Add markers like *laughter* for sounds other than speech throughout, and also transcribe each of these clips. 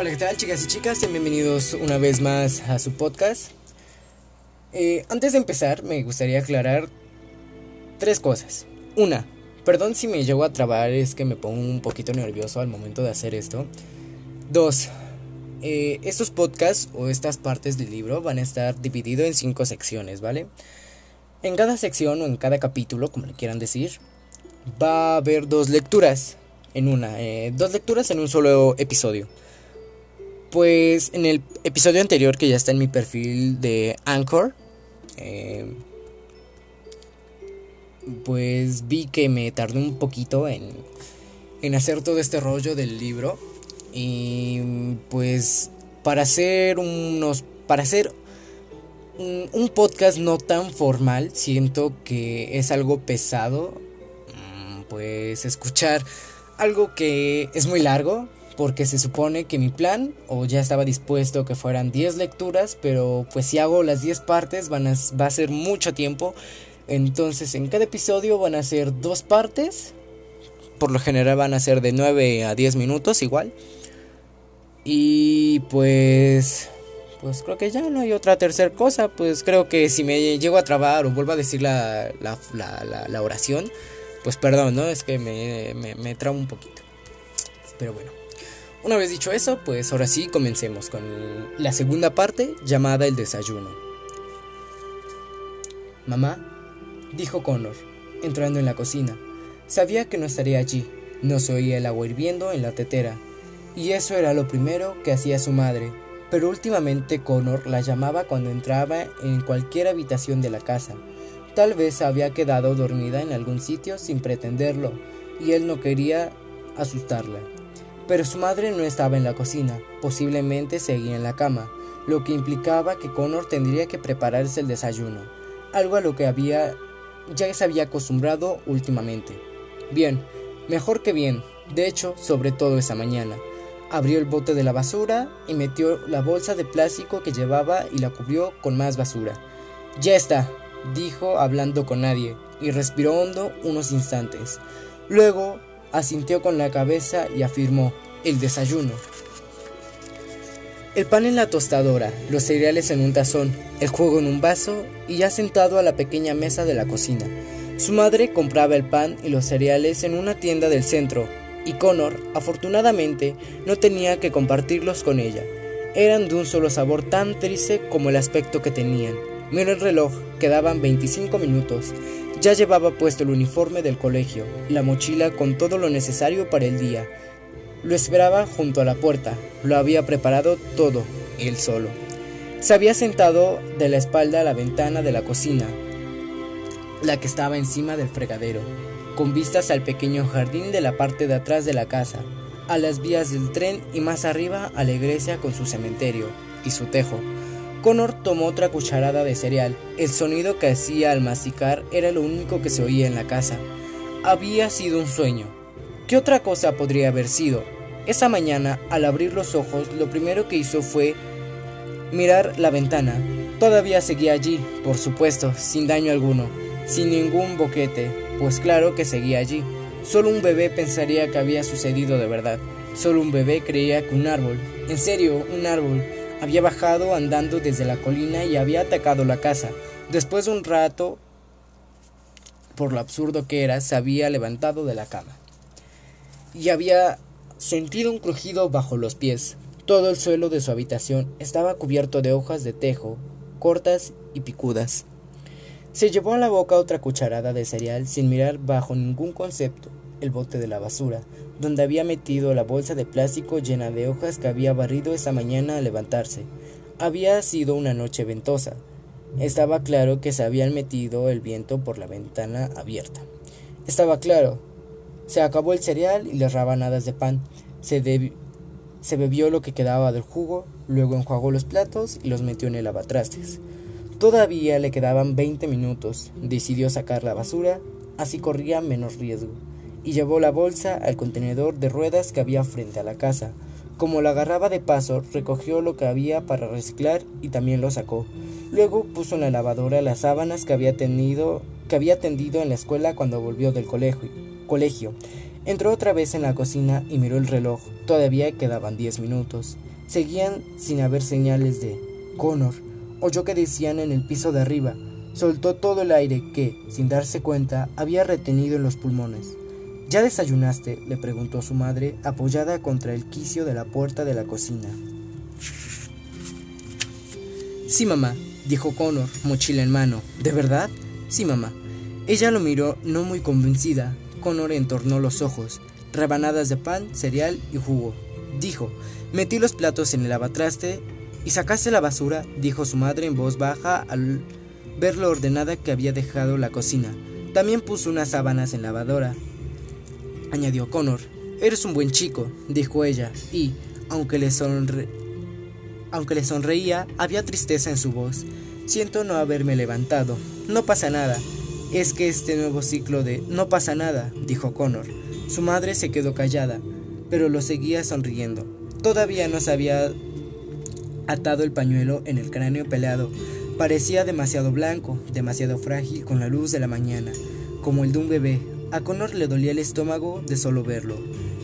Hola, ¿qué tal chicas y chicas? Bienvenidos una vez más a su podcast. Eh, antes de empezar, me gustaría aclarar tres cosas. Una, perdón si me llego a trabar, es que me pongo un poquito nervioso al momento de hacer esto. Dos, eh, estos podcasts o estas partes del libro van a estar divididos en cinco secciones, ¿vale? En cada sección o en cada capítulo, como le quieran decir, va a haber dos lecturas en una, eh, dos lecturas en un solo episodio. Pues en el episodio anterior que ya está en mi perfil de Anchor, eh, pues vi que me tardé un poquito en, en hacer todo este rollo del libro. Y pues para hacer unos... Para hacer un, un podcast no tan formal, siento que es algo pesado. Mm, Pues escuchar algo que es muy largo, porque se supone que mi plan, o ya estaba dispuesto que fueran 10 lecturas, pero pues si hago las 10 partes van a, va a ser mucho tiempo. Entonces en cada episodio van a ser dos partes. Por lo general van a ser de 9 a 10 minutos igual. Y pues... Pues creo que ya no hay otra tercera cosa. Pues creo que si me llego a trabar o vuelvo a decir la, la, la, oración, pues perdón, ¿no? Es que me, me, me tramo un poquito. Pero bueno. Una vez dicho eso, pues ahora sí comencemos con la segunda parte llamada el desayuno. Mamá, dijo Connor, entrando en la cocina. Sabía que no estaría allí. No se oía el agua hirviendo en la tetera. Y eso era lo primero que hacía su madre. Pero últimamente Connor la llamaba cuando entraba en cualquier habitación de la casa. Tal vez había quedado dormida en algún sitio sin pretenderlo, y él no quería asustarla. Pero su madre no estaba en la cocina, posiblemente seguía en la cama, lo que implicaba que Connor tendría que prepararse el desayuno, algo a lo que había ya se había acostumbrado últimamente. Bien, mejor que bien, de hecho, sobre todo esa mañana. Abrió el bote de la basura y metió la bolsa de plástico que llevaba y la cubrió con más basura. Ya está, dijo hablando con nadie, y respiró hondo unos instantes. Luego asintió con la cabeza y afirmó, el desayuno. El pan en la tostadora, los cereales en un tazón, el jugo en un vaso y ya sentado a la pequeña mesa de la cocina. Su madre compraba el pan y los cereales en una tienda del centro, y Connor, afortunadamente, no tenía que compartirlos con ella. Eran de un solo sabor tan triste como el aspecto que tenían. Miró el reloj, quedaban 25 minutos. Ya llevaba puesto el uniforme del colegio, la mochila con todo lo necesario para el día. Lo esperaba junto a la puerta, lo había preparado todo, él solo. Se había sentado de la espalda a la ventana de la cocina, la que estaba encima del fregadero, con vistas al pequeño jardín de la parte de atrás de la casa, a las vías del tren y más arriba a la iglesia con su cementerio y su tejo. Connor tomó otra cucharada de cereal. El sonido que hacía al masticar era lo único que se oía en la casa. Había sido un sueño. ¿Qué otra cosa podría haber sido? Esa mañana, al abrir los ojos, lo primero que hizo fue mirar la ventana. Todavía seguía allí, por supuesto, sin daño alguno, sin ningún boquete, pues claro que seguía allí. Solo un bebé pensaría que había sucedido de verdad. Solo un bebé creía que un árbol, en serio, un árbol, había bajado andando desde la colina y había atacado la casa. Después de un rato, por lo absurdo que era, se había levantado de la cama. Y había sentido un crujido bajo los pies. Todo el suelo de su habitación estaba cubierto de hojas de tejo, cortas y picudas. Se llevó a la boca otra cucharada de cereal sin mirar bajo ningún concepto el bote de la basura, donde había metido la bolsa de plástico llena de hojas que había barrido esa mañana al levantarse. Había sido una noche ventosa. Estaba claro que se habían metido el viento por la ventana abierta. Estaba claro. Se acabó el cereal y las rabanadas de pan. Se, se bebió lo que quedaba del jugo, luego enjuagó los platos y los metió en el lavatrastes. Todavía le quedaban veinte minutos. Decidió sacar la basura, así corría menos riesgo y llevó la bolsa al contenedor de ruedas que había frente a la casa. Como la agarraba de paso, recogió lo que había para reciclar y también lo sacó. Luego puso en la lavadora las sábanas que había tenido, que había tendido en la escuela cuando volvió del colegio. colegio. Entró otra vez en la cocina y miró el reloj. Todavía quedaban diez minutos. Seguían sin haber señales de Connor. Oyó que decían en el piso de arriba. Soltó todo el aire que, sin darse cuenta, había retenido en los pulmones. ¿Ya desayunaste? le preguntó su madre, apoyada contra el quicio de la puerta de la cocina. Sí, mamá, dijo Connor, mochila en mano. ¿De verdad? Sí, mamá. Ella lo miró no muy convencida. Connor entornó los ojos. Rebanadas de pan, cereal y jugo. Dijo, metí los platos en el lavatraste y sacaste la basura, dijo su madre en voz baja al ver lo ordenada que había dejado la cocina. También puso unas sábanas en lavadora añadió Connor. Eres un buen chico, dijo ella, y, aunque le, aunque le sonreía, había tristeza en su voz. Siento no haberme levantado. No pasa nada. Es que este nuevo ciclo de no pasa nada, dijo Connor. Su madre se quedó callada, pero lo seguía sonriendo. Todavía no se había atado el pañuelo en el cráneo pelado. Parecía demasiado blanco, demasiado frágil con la luz de la mañana, como el de un bebé, a Connor le dolía el estómago de solo verlo.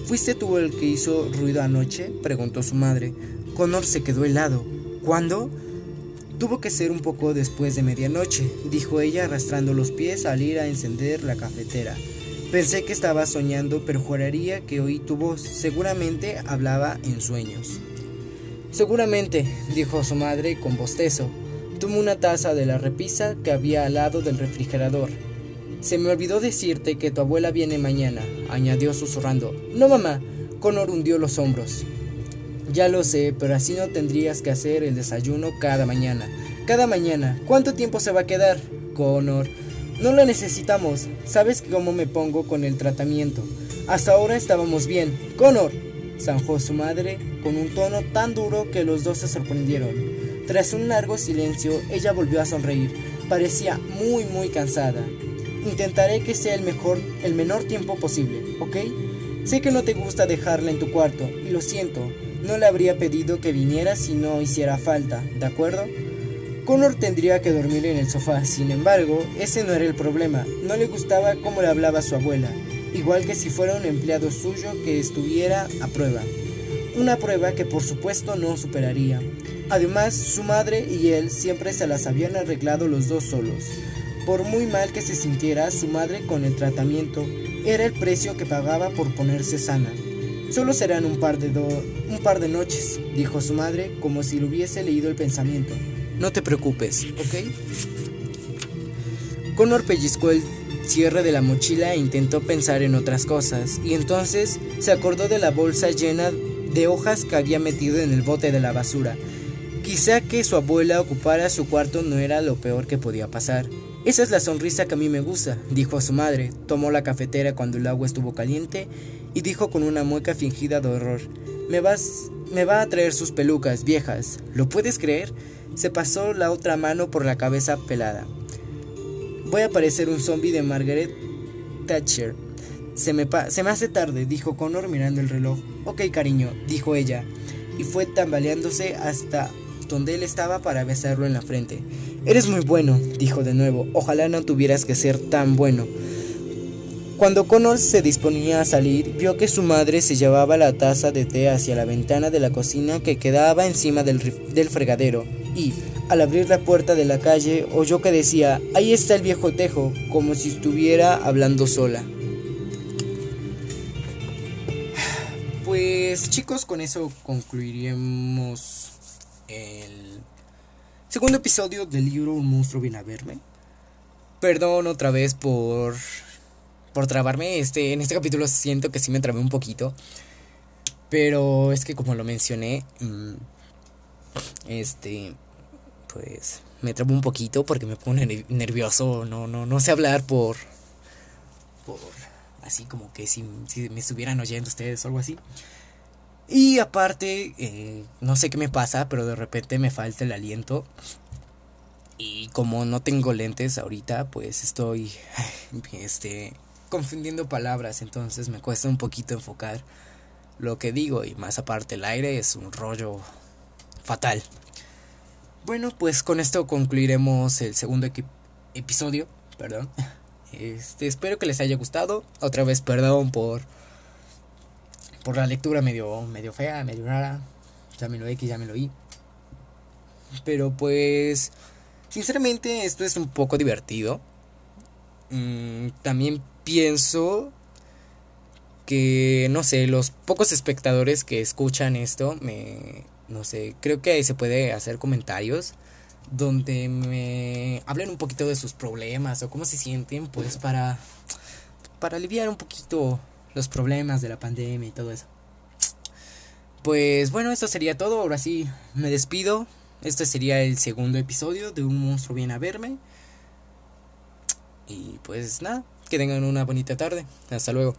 ¿Fuiste tú el que hizo ruido anoche? preguntó su madre. Connor se quedó helado. ¿Cuándo? Tuvo que ser un poco después de medianoche, dijo ella arrastrando los pies al ir a encender la cafetera. Pensé que estaba soñando, pero juraría que oí tu voz. Seguramente hablaba en sueños. Seguramente, dijo su madre con bostezo. Tomó una taza de la repisa que había al lado del refrigerador. Se me olvidó decirte que tu abuela viene mañana, añadió susurrando. No, mamá. Connor hundió los hombros. Ya lo sé, pero así no tendrías que hacer el desayuno cada mañana. Cada mañana. ¿Cuánto tiempo se va a quedar? Connor. No lo necesitamos. ¿Sabes cómo me pongo con el tratamiento? Hasta ahora estábamos bien. Connor. zanjó su madre con un tono tan duro que los dos se sorprendieron. Tras un largo silencio, ella volvió a sonreír. Parecía muy, muy cansada. Intentaré que sea el mejor, el menor tiempo posible, ¿ok? Sé que no te gusta dejarla en tu cuarto, y lo siento, no le habría pedido que viniera si no hiciera falta, ¿de acuerdo? Connor tendría que dormir en el sofá, sin embargo, ese no era el problema, no le gustaba cómo le hablaba su abuela, igual que si fuera un empleado suyo que estuviera a prueba. Una prueba que por supuesto no superaría. Además, su madre y él siempre se las habían arreglado los dos solos. Por muy mal que se sintiera su madre con el tratamiento, era el precio que pagaba por ponerse sana. Solo serán un par de, un par de noches, dijo su madre como si le hubiese leído el pensamiento. No te preocupes, ¿ok? Connor pellizcó el cierre de la mochila e intentó pensar en otras cosas, y entonces se acordó de la bolsa llena de hojas que había metido en el bote de la basura. Quizá que su abuela ocupara su cuarto no era lo peor que podía pasar. Esa es la sonrisa que a mí me gusta, dijo a su madre. Tomó la cafetera cuando el agua estuvo caliente y dijo con una mueca fingida de horror: Me vas. me va a traer sus pelucas viejas. ¿Lo puedes creer? Se pasó la otra mano por la cabeza pelada. Voy a parecer un zombie de Margaret Thatcher. Se me, se me hace tarde, dijo Connor mirando el reloj. Ok, cariño, dijo ella, y fue tambaleándose hasta donde él estaba para besarlo en la frente. Eres muy bueno, dijo de nuevo. Ojalá no tuvieras que ser tan bueno. Cuando Connor se disponía a salir, vio que su madre se llevaba la taza de té hacia la ventana de la cocina que quedaba encima del, del fregadero y, al abrir la puerta de la calle, oyó que decía, ahí está el viejo Tejo, como si estuviera hablando sola. *sighs* Pues chicos, con eso concluiríamos el Segundo episodio del libro Un monstruo viene a verme. Perdón otra vez por por trabarme. Este en este capítulo siento que sí me trabé un poquito. Pero es que como lo mencioné, mm, este pues me trabo un poquito porque me pone nervioso, no no no sé hablar por por así como que si, si me estuvieran oyendo ustedes o algo así. Y aparte, eh, no sé qué me pasa, pero de repente me falta el aliento. Y como no tengo lentes ahorita, pues estoy *laughs* este, confundiendo palabras, entonces me cuesta un poquito enfocar lo que digo. Y más aparte, el aire es un rollo fatal. Bueno, pues con esto concluiremos el segundo episodio. Perdón. *laughs* Este, espero que les haya gustado. Otra vez, perdón por por la lectura medio, fea, medio rara. llámelo X, llámelo Y. Pero pues, sinceramente esto es un poco divertido. Mm, también pienso que, no sé, los pocos espectadores que escuchan esto, me, no sé, creo que se puede hacer comentarios donde me hablen un poquito de sus problemas o cómo se sienten, pues para, para aliviar un poquito los problemas de la pandemia y todo eso. Pues bueno, esto sería todo. Ahora sí, me despido. Este sería el segundo episodio de Un monstruo viene a verme. Y pues nada, que tengan una bonita tarde. Hasta luego.